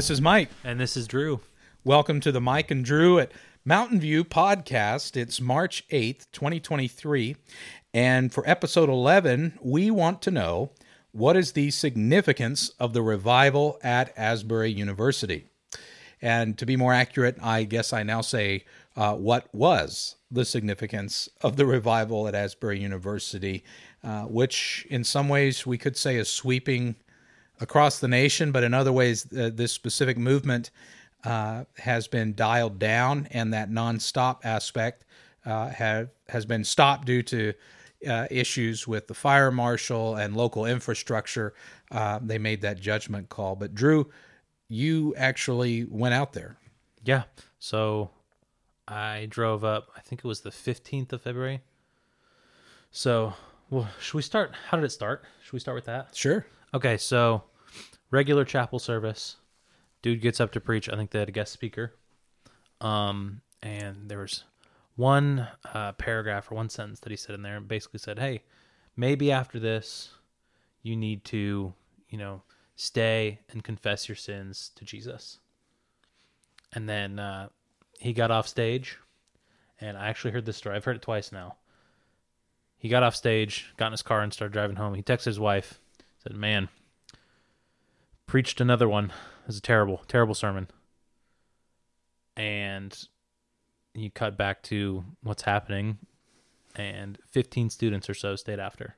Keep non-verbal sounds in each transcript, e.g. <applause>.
This is Mike. And this is Drew. Welcome to the Mike and Drew at Mountain View podcast. It's March 8th, 2023. And for episode 11, we want to know what is the significance of the revival at Asbury University? And to be more accurate, I guess I now say uh, what was the significance of the revival at Asbury University, uh, which in some ways we could say is sweeping across the nation, but in other ways, uh, this specific movement uh, has been dialed down, and that nonstop aspect uh, have, has been stopped due to uh, issues with the fire marshal and local infrastructure. Uh, they made that judgment call. But Drew, you actually went out there. Yeah. So I drove up, I think it was the 15th of February. So, well, should we start? How did it start? Should we start with that? Sure. Okay. So, regular chapel service. Dude gets up to preach. I think they had a guest speaker. Um, and there was one uh, paragraph or one sentence that he said in there. And basically said, "Hey, maybe after this, you need to, you know, stay and confess your sins to Jesus." And then uh, he got off stage, and I actually heard this story. I've heard it twice now. He got off stage, got in his car, and started driving home. He texted his wife, said, "Man, preached another one. It was a terrible, terrible sermon." And you cut back to what's happening, and 15 students or so stayed after.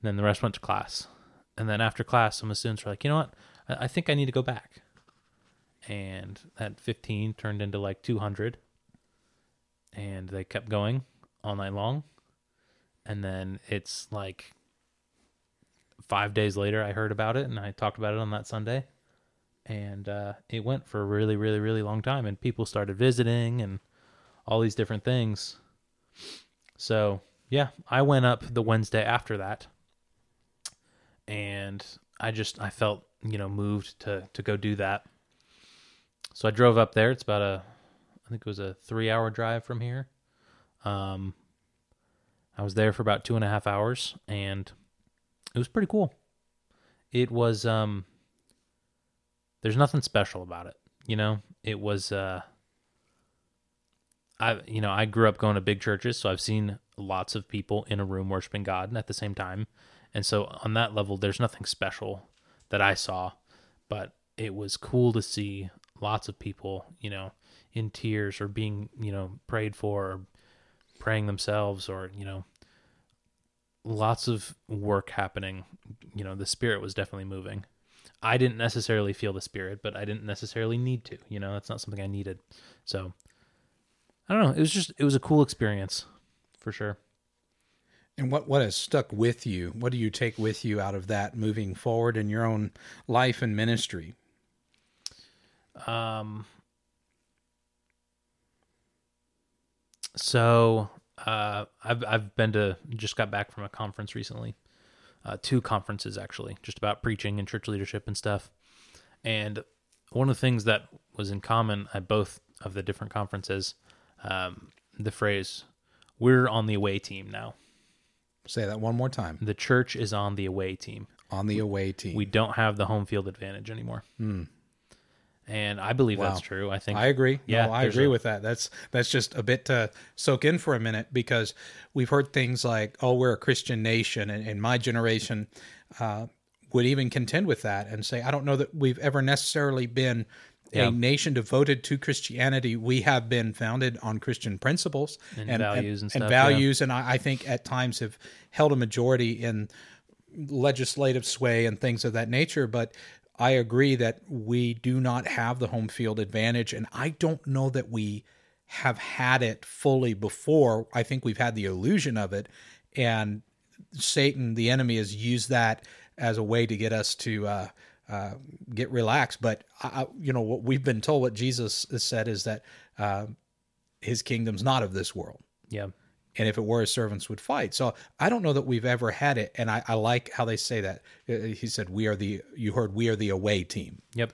And then the rest went to class. And then after class, some of the students were like, you know what? I, I think I need to go back. And that 15 turned into like 200. And they kept going all night long. And then it's like five days later, I heard about it and I talked about it on that Sunday. And uh, it went for a really, really, really long time. And people started visiting and all these different things. So, yeah, I went up the Wednesday after that. And I just I felt, you know, moved to to go do that. So I drove up there. It's about a I think it was a 3-hour drive from here. Um I was there for about two and a half hours and it was pretty cool. It was um there's nothing special about it, you know? It was uh I you know I grew up going to big churches, so I've seen lots of people in a room worshiping God at the same time, and so on that level, there's nothing special that I saw, but it was cool to see lots of people, you know, in tears or being you know prayed for, or praying themselves, or you know, lots of work happening. You know, the spirit was definitely moving. I didn't necessarily feel the spirit, but I didn't necessarily need to. You know, that's not something I needed. So I don't know. It was just it was a cool experience for sure. And what what has stuck with you? What do you take with you out of that moving forward in your own life and ministry? Um. So uh, I've I've been to just got back from a conference recently, uh, two conferences actually, just about preaching and church leadership and stuff. And one of the things that was in common at both of the different conferences um, the phrase "We're on the away team now." Say that one more time. The church is on the away team. On the away team. We don't have the home field advantage anymore. And I believe Wow. that's true. I think I agree. Yeah, no, I agree a- with that. That's that's just a bit to soak in for a minute because we've heard things like, "Oh, we're a Christian nation," and, and my generation uh, would even contend with that and say, "I don't know that we've ever necessarily been." Yeah. A nation devoted to Christianity, we have been founded on Christian principles And values and stuff, yeah. values, and I, I think at times have held a majority in legislative sway and things of that nature. But I agree that we do not have the home field advantage, and I don't know that we have had it fully before. I think we've had the illusion of it, and Satan, the enemy, has used that as a way to get us to uh, uh, get relaxed. But I, you know what we've been told, what Jesus has said is that uh, his kingdom's not of this world yeah. And if it were his servants would fight so i don't know that we've ever had it and i, I like how they say that Uh, he said we are the you heard we are the away team Yep.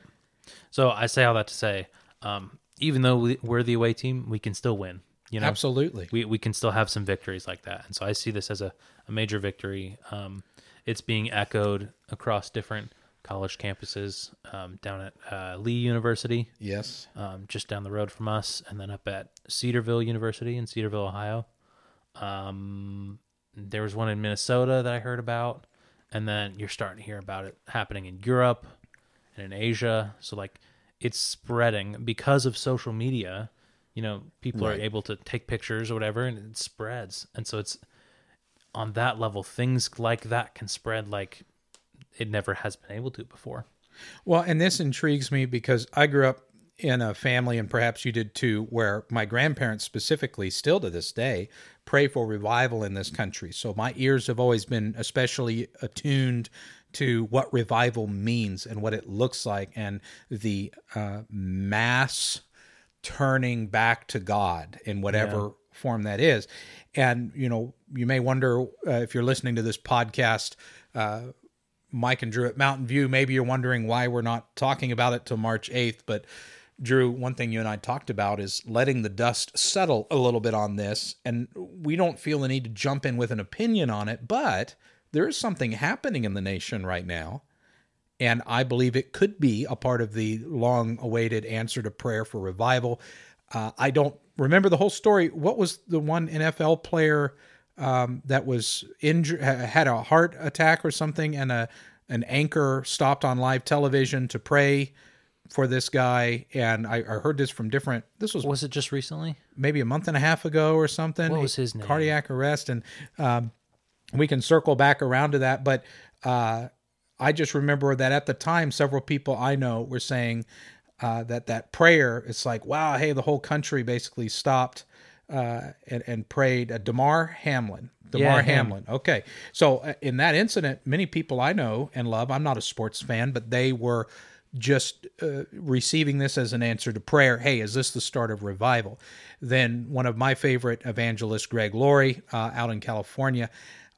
So I say all that to say, um, even though we, we're the away team, we can still win. You know, absolutely we we can still have some victories like that. And so I see this as a, a major victory. Um, it's being echoed across different college campuses um, down at uh, Lee University, Yes. um, just down the road from us, and then up at Cedarville University in Cedarville, Ohio. Um, there was one in Minnesota that I heard about, and then you're starting to hear about it happening in Europe and in Asia. So like, it's spreading because of social media. You know, people Right. are able to take pictures or whatever, and it spreads. And so it's on that level, things like that can spread like it never has been able to before. Well, and this intrigues me because I grew up in a family, and perhaps you did too, where my grandparents specifically, still to this day, pray for revival in this country. So my ears have always been especially attuned to what revival means and what it looks like, and the uh, mass turning back to God in whatever form that is. And, you know, you may wonder uh, if you're listening to this podcast, uh, Mike and Drew at Mountain View, maybe you're wondering why we're not talking about it till March 8th. But, Drew, one thing you and I talked about is letting the dust settle a little bit on this. And we don't feel the need to jump in with an opinion on it, but there is something happening in the nation right now and I believe it could be a part of the long awaited answer to prayer for revival. Uh, I don't remember the whole story. What was the one NFL player um, that was injured, had a heart attack or something, and a an anchor stopped on live television to pray for this guy? And I, I heard this from different. This was Was it just recently? maybe a month and a half ago or something. What was his name? Cardiac arrest, and um, we can circle back around to that. But uh, I just remember that at the time, several people I know were saying uh, that that prayer. It's like, wow, hey, the whole country basically stopped uh, and, and prayed. Uh, Damar Hamlin. Damar Yeah, him. Hamlin. Okay, so uh, in that incident, many people I know and love. I'm not a sports fan, but they were just uh, receiving this as an answer to prayer. Hey, is this the start of revival? Then one of my favorite evangelists, Greg Laurie, uh, out in California.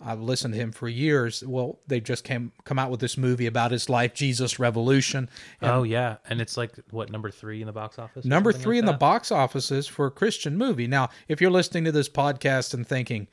I've listened to him for years. Well, they just came come out with this movie about his life, Jesus Revolution. oh yeah, and it's like what number three in the box office? Number three like in the box offices for a Christian movie. Now, if you're listening to this podcast and thinking,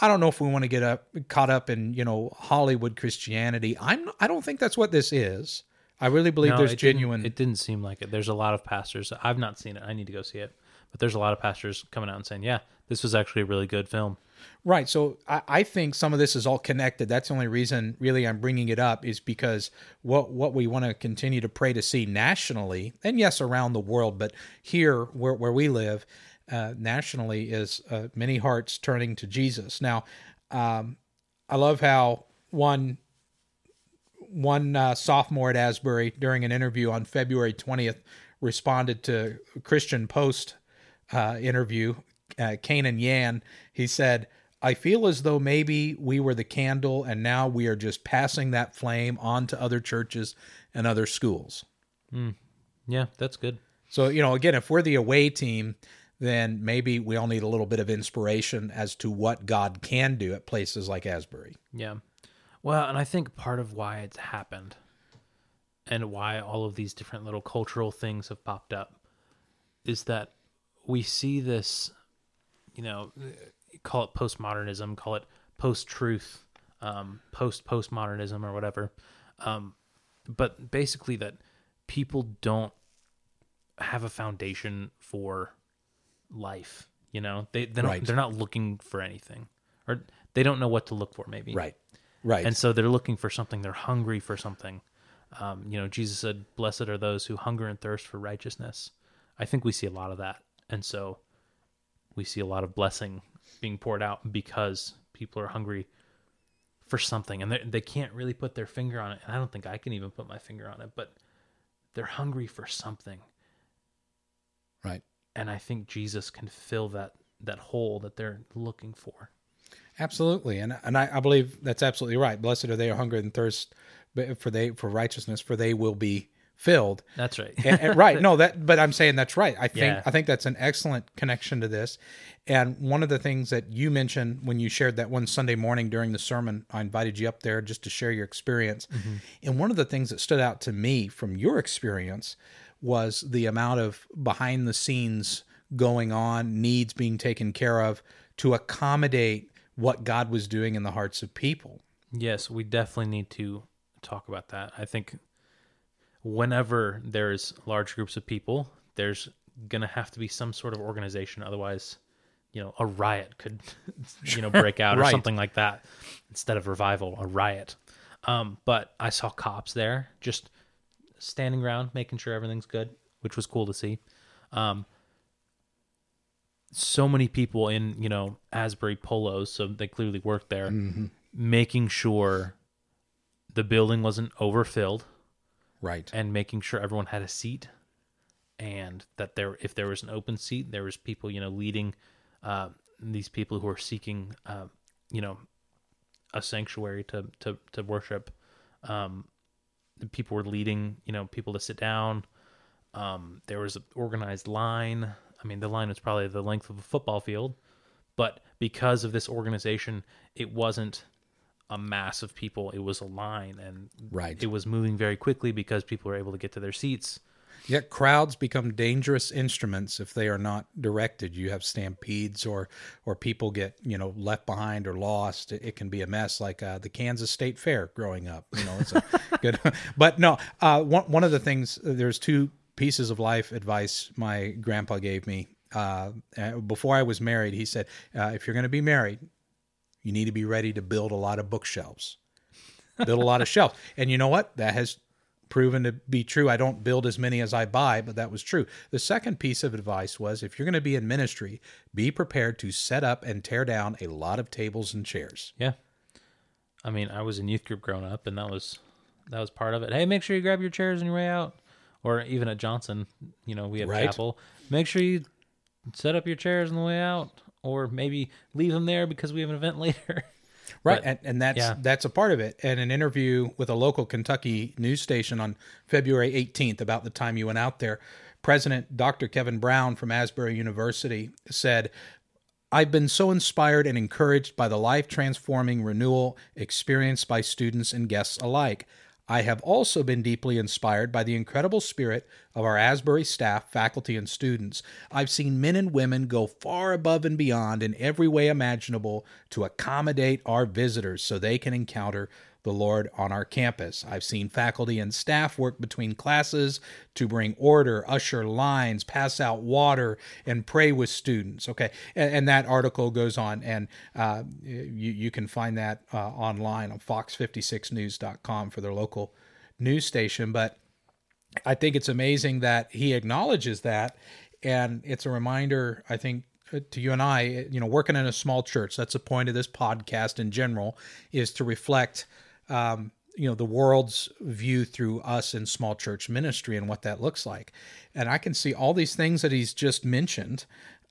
I don't know if we want to get up caught up in you know Hollywood Christianity, I'm I don't think that's what this is. I really believe No, there's it didn't- genuine. It didn't seem like it. There's a lot of pastors. I've not seen it. I need to go see it. But there's a lot of pastors coming out and saying, "Yeah, this was actually a really good film." Right. So I, I think some of this is all connected. That's the only reason really I'm bringing it up is because what what we want to continue to pray to see nationally, and yes, around the world, but here where where we live, uh, nationally is uh, many hearts turning to Jesus. Now, um, I love how one one uh, sophomore at Asbury during an interview on February 20th responded to Christian Post uh, interview, uh, Kanan Yan. He said, I feel as though maybe we were the candle and now we are just passing that flame on to other churches and other schools. Yeah, that's good. So, you know, again, if we're the away team, then maybe we all need a little bit of inspiration as to what God can do at places like Asbury. Yeah. Well, and I think part of why it's happened and why all of these different little cultural things have popped up is that we see this, you know, call it postmodernism, call it post truth, um, post postmodernism or whatever. Um, but basically, that people don't have a foundation for life. You know, they they don't, Right. they're not looking for anything, or they don't know what to look for. Maybe Right. Right. and so they're looking for something. They're hungry for something. Um, you know, Jesus said, "Blessed are those who hunger and thirst for righteousness." I think we see a lot of that, and so we see a lot of blessing being poured out because people are hungry for something, and they they can't really put their finger on it. And I don't think I can even put my finger on it, but they're hungry for something, right. and I think Jesus can fill that that hole that they're looking for. Absolutely, and and I, I believe that's absolutely right. Blessed are they who hunger and thirst, for they for righteousness, for they will be filled. That's right. And- and- right? No, that. But I'm saying that's right. I <laughs> think Yeah. I think that's an excellent connection to this. And one of the things that you mentioned when you shared that one Sunday morning during the sermon, I invited you up there just to share your experience. Mm-hmm. And one of the things that stood out to me from your experience was the amount of behind the scenes going on, needs being taken care of to accommodate what God was doing in the hearts of people. Yes, we definitely need to talk about that. I think whenever there's large groups of people, there's going to have to be some sort of organization. Otherwise, you know, a riot could, <laughs> you know, <laughs> break out or something like that. Instead of revival, a riot. Um, but I saw cops there just standing around, making sure everything's good, which was cool to see. Um, so many people in, you know, Asbury polos, so they clearly worked there, making sure the building wasn't overfilled Right. and making sure everyone had a seat and that there if there was an open seat there was people you know leading uh, these people who are seeking uh, you know a sanctuary to to to worship. Um people were leading you know people to sit down. Um there was an organized line i mean the line was probably the length of a football field but because of this organization it wasn't a mass of people it was a line and Right. it was moving very quickly because people were able to get to their seats Yet crowds become dangerous instruments if they are not directed. You have stampedes or or people get you know left behind or lost. It, it can be a mess, like uh, the Kansas State Fair growing up. You know, it's a <laughs> good. But no, uh, one one of the things there's two pieces of life advice my grandpa gave me uh, uh, before I was married. He said, uh, if you're going to be married, you need to be ready to build a lot of bookshelves build a lot of <laughs> shelves. And you know what? That has proven to be true. I don't build as many as I buy, but that was true. The second piece of advice was if you're going to be in ministry, be prepared to set up and tear down a lot of tables and chairs. Yeah. I mean, I was in youth group growing up, and that was that was part of it. Hey, make sure you grab your chairs on your way out, or even at Johnson, you know, we have Right. chapel. Make sure you set up your chairs on the way out, or maybe leave them there because we have an event <laughs> later. Right, But- and, and that's yeah. that's a part of it. And an interview with a local Kentucky news station on February 18th, about the time you went out there, President Dr. Kevin Brown from Asbury University said, "I've been so inspired and encouraged by the life transforming renewal experienced by students and guests alike." I have also been deeply inspired by the incredible spirit of our Asbury staff, faculty, and students. I've seen men and women go far above and beyond in every way imaginable to accommodate our visitors so they can encounter the Lord on our campus. I've seen faculty and staff work between classes to bring order, usher lines, pass out water, and pray with students. Okay, and, and that article goes on, and uh, you you can find that uh, online on Fox56News.com for their local news station. But I think it's amazing that he acknowledges that, and it's a reminder. I think uh, to you and I, you know, working in a small church. That's the point of this podcast in general, is to reflect, um, you know, the world's view through us in small church ministry and what that looks like. And I can see all these things that he's just mentioned.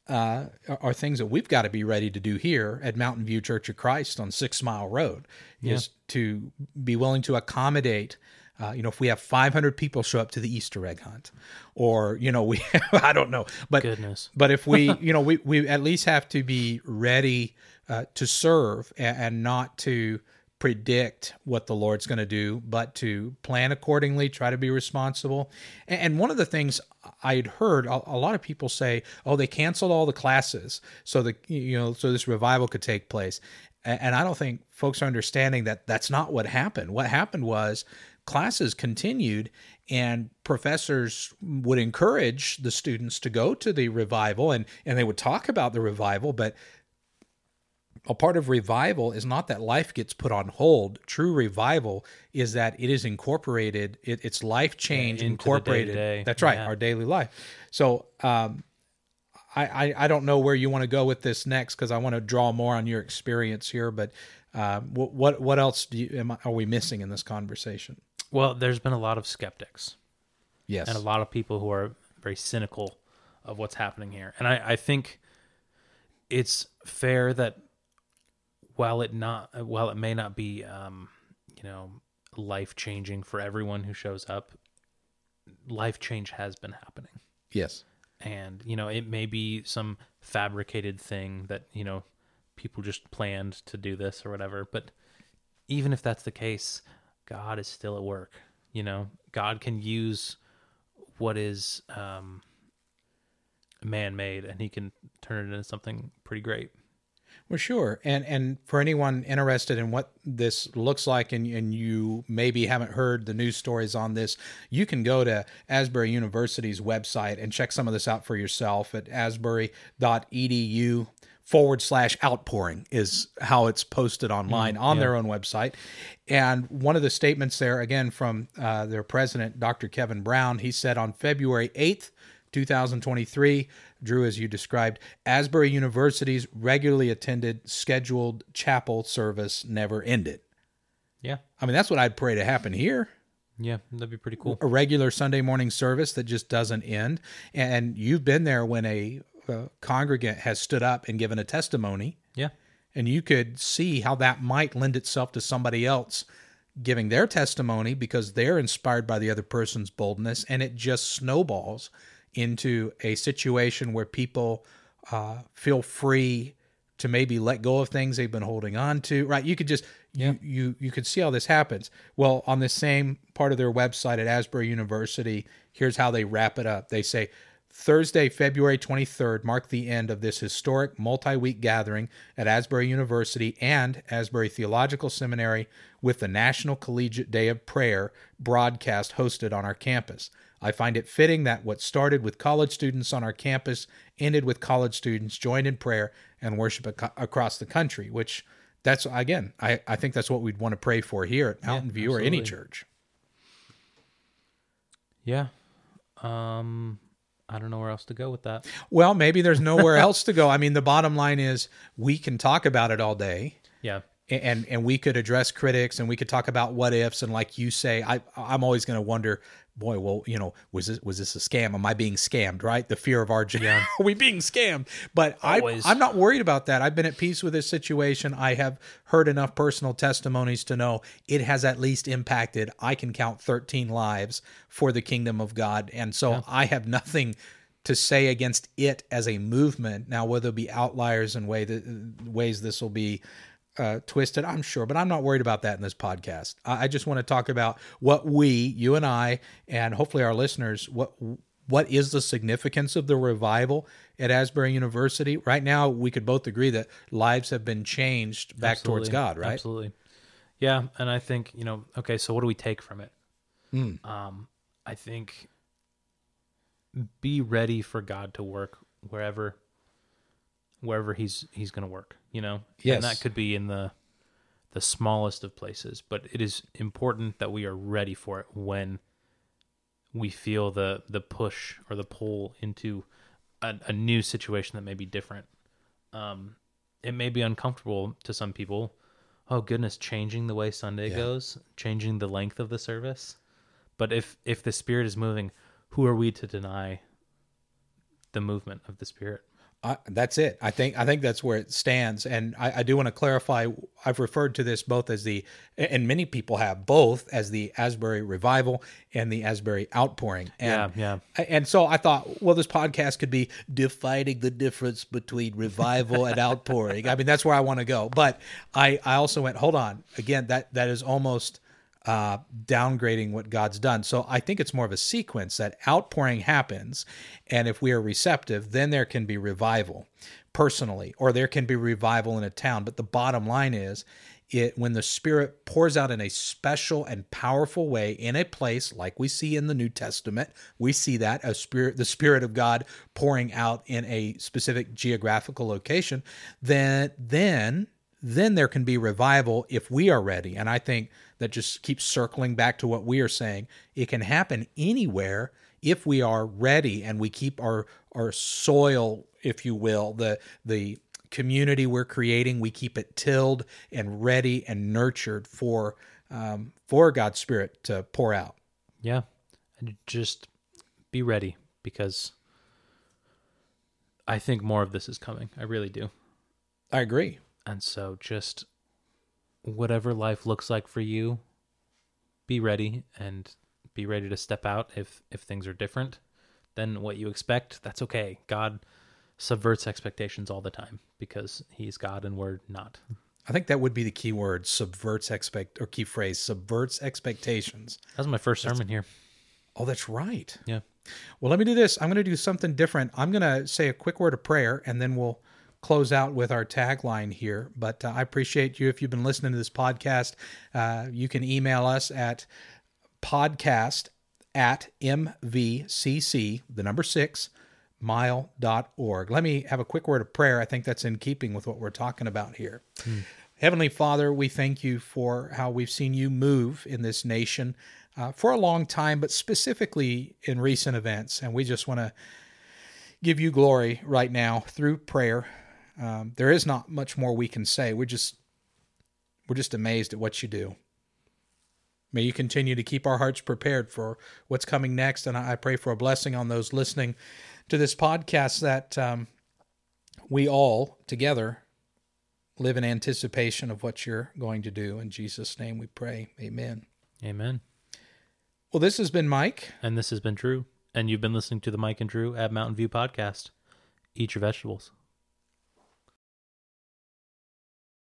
Uh, are- things that we've got to be ready to do here at Mountain View Church of Christ on Six Mile Road, is to be willing to accommodate uh, you know, if we have 500 people show up to the Easter egg hunt, or you know, <laughs> we I don't know, but Goodness. but if we <laughs> you know we we at least have to be ready uh, to serve and, and not to predict what the Lord's going to do, but to plan accordingly, try to be responsible. And, one of the things I had heard a, a lot of people say, "Oh, they canceled all the classes so the you know so this revival could take place." And I don't think folks are understanding that that's not what happened. What happened was classes continued and professors would encourage the students to go to the revival and, and they would talk about the revival, but a part of revival is not that life gets put on hold. True revival is that it is incorporated, it, it's life change the incorporated. day-to-day, That's right, yeah. our daily life. So um, I, I, I don't know where you want to go with this next because I want to draw more on your experience here. But um, what what what else do you, am I, are we missing in this conversation? Well, there's been a lot of skeptics. Yes, and a lot of people who are very cynical of what's happening here. And I, I think it's fair that while it not while it may not be um, you know life changing for everyone who shows up, life change has been happening. yes, And you know it may be some fabricated thing that you know people just planned to do this or whatever. But even if that's the case, God is still at work. You know, God can use what is um, man-made, and He can turn it into something pretty great. Well, sure. And and for anyone interested in what this looks like and, and you maybe haven't heard the news stories on this, you can go to Asbury University's website and check some of this out for yourself at asbury.edu forward slash outpouring is how it's posted online on yeah. their own website. And one of the statements there, again, from uh, their president, Dr. Kevin Brown, he said on February 8th, 2023, Drew, as you described, Asbury University's regularly attended scheduled chapel service never ended. Yeah. I mean, that's what I'd pray to happen here Yeah. That'd be pretty cool. a regular Sunday morning service that just doesn't end. And you've been there when a, uh congregant has stood up and given a testimony, Yeah. and you could see how that might lend itself to somebody else giving their testimony because they're inspired by the other person's boldness, and it just snowballs into a situation where people uh, feel free to maybe let go of things they've been holding on to. Right? You could just you you you could see how this happens. Well, on the same part of their website at Asbury University, here's how they wrap it up. They say. Thursday, February 23rd, marked the end of this historic multi week gathering at Asbury University and Asbury Theological Seminary with the National Collegiate Day of Prayer broadcast hosted on our campus. I find it fitting that what started with college students on our campus ended with college students joined in prayer and worship ac- across the country, which that's, again, I, I think that's what we'd want to pray for here at Mountain View or any church. Yeah. Um, I don't know where else to go with that. Well, maybe there's nowhere <laughs> else to go. I mean, the bottom line is we can talk about it all day. Yeah. And and we could address critics and we could talk about what ifs. And like you say i i'm always going to wonder boy well you know was this was this a scam? Am i being scammed right? The fear of our yeah. are <laughs> we being scammed. But I, Always. i'm not worried about that. I've been at peace with this situation. I have heard enough personal testimonies to know it has at least impacted i can count 13 lives for the kingdom of god. And so i have nothing to say against it as a movement. Now, whether it be outliers and way that, ways this will be uh, twisted, I'm sure, but I'm not worried about that in this podcast. I, I just want to talk about what we, you and I, and hopefully our listeners, what what is the significance of the revival at Asbury University? Right now, we could both agree that lives have been changed back towards God, right? Absolutely. Yeah, and I think you know. Okay, so what do we take from it? Hmm. Um, I think be ready for God to work wherever, wherever He's He's going to work. You know, Yes. and that could be in the the smallest of places, but it is important that we are ready for it when we feel the the push or the pull into a, a new situation that may be different. Um, it may be uncomfortable to some people. Oh goodness, changing the way Sunday Yeah. goes, changing the length of the service. But if if the Spirit is moving, who are we to deny the movement of the Spirit? I, that's it. I think I think that's where it stands, and I, I do want to clarify. I've referred to this both as the, and many people have both as the Asbury revival and the Asbury outpouring. And, Yeah, And so I thought, well, this podcast could be defining the difference between revival and outpouring. I mean, that's where I want to go. But I I also went, hold on, again, that that is almost uh, downgrading what God's done. So I think it's more of a sequence that outpouring happens, and if we are receptive, then there can be revival personally, or there can be revival in a town. But the bottom line is, it when the Spirit pours out in a special and powerful way in a place like we see in the New Testament, we see that a spirit, the Spirit of God pouring out in a specific geographical location. Then, then then there can be revival if we are ready. And I think that just keeps circling back to what we are saying. It can happen anywhere if we are ready and we keep our our soil, if you will, the the community we're creating, we keep it tilled and ready and nurtured for um, for God's Spirit to pour out. yeah. And just be ready because I think more of this is coming. I really do. I agree. And so just whatever life looks like for you, be ready and be ready to step out if if things are different than what you expect. That's okay. God subverts expectations all the time because he's God and we're not. I think that would be the key word: subverts expect or key phrase subverts expectations. That was my first sermon here. Oh, that's right. Yeah. Well, let me do this. I'm going to do something different. I'm going to say a quick word of prayer, and then we'll close out with our tagline here, but uh, I appreciate you if you've been listening to this podcast. Uh, you can email us at podcast at mvcc, the number six, mile.org. Let me have a quick word of prayer. I think that's in keeping with what we're talking about here. Heavenly Father, we thank you for how we've seen you move in this nation uh, for a long time, but specifically in recent events. And we just want to give you glory right now through prayer. Um, there is not much more we can say. We're just we're just amazed at what you do. May you continue to keep our hearts prepared for what's coming next, and I pray for a blessing on those listening to this podcast that um, we all together live in anticipation of what you're going to do. In Jesus' name, we pray. Amen. Amen. Well, this has been Mike. And this has been Drew. And you've been listening to the Mike and Drew at Mountain View podcast. Eat your vegetables.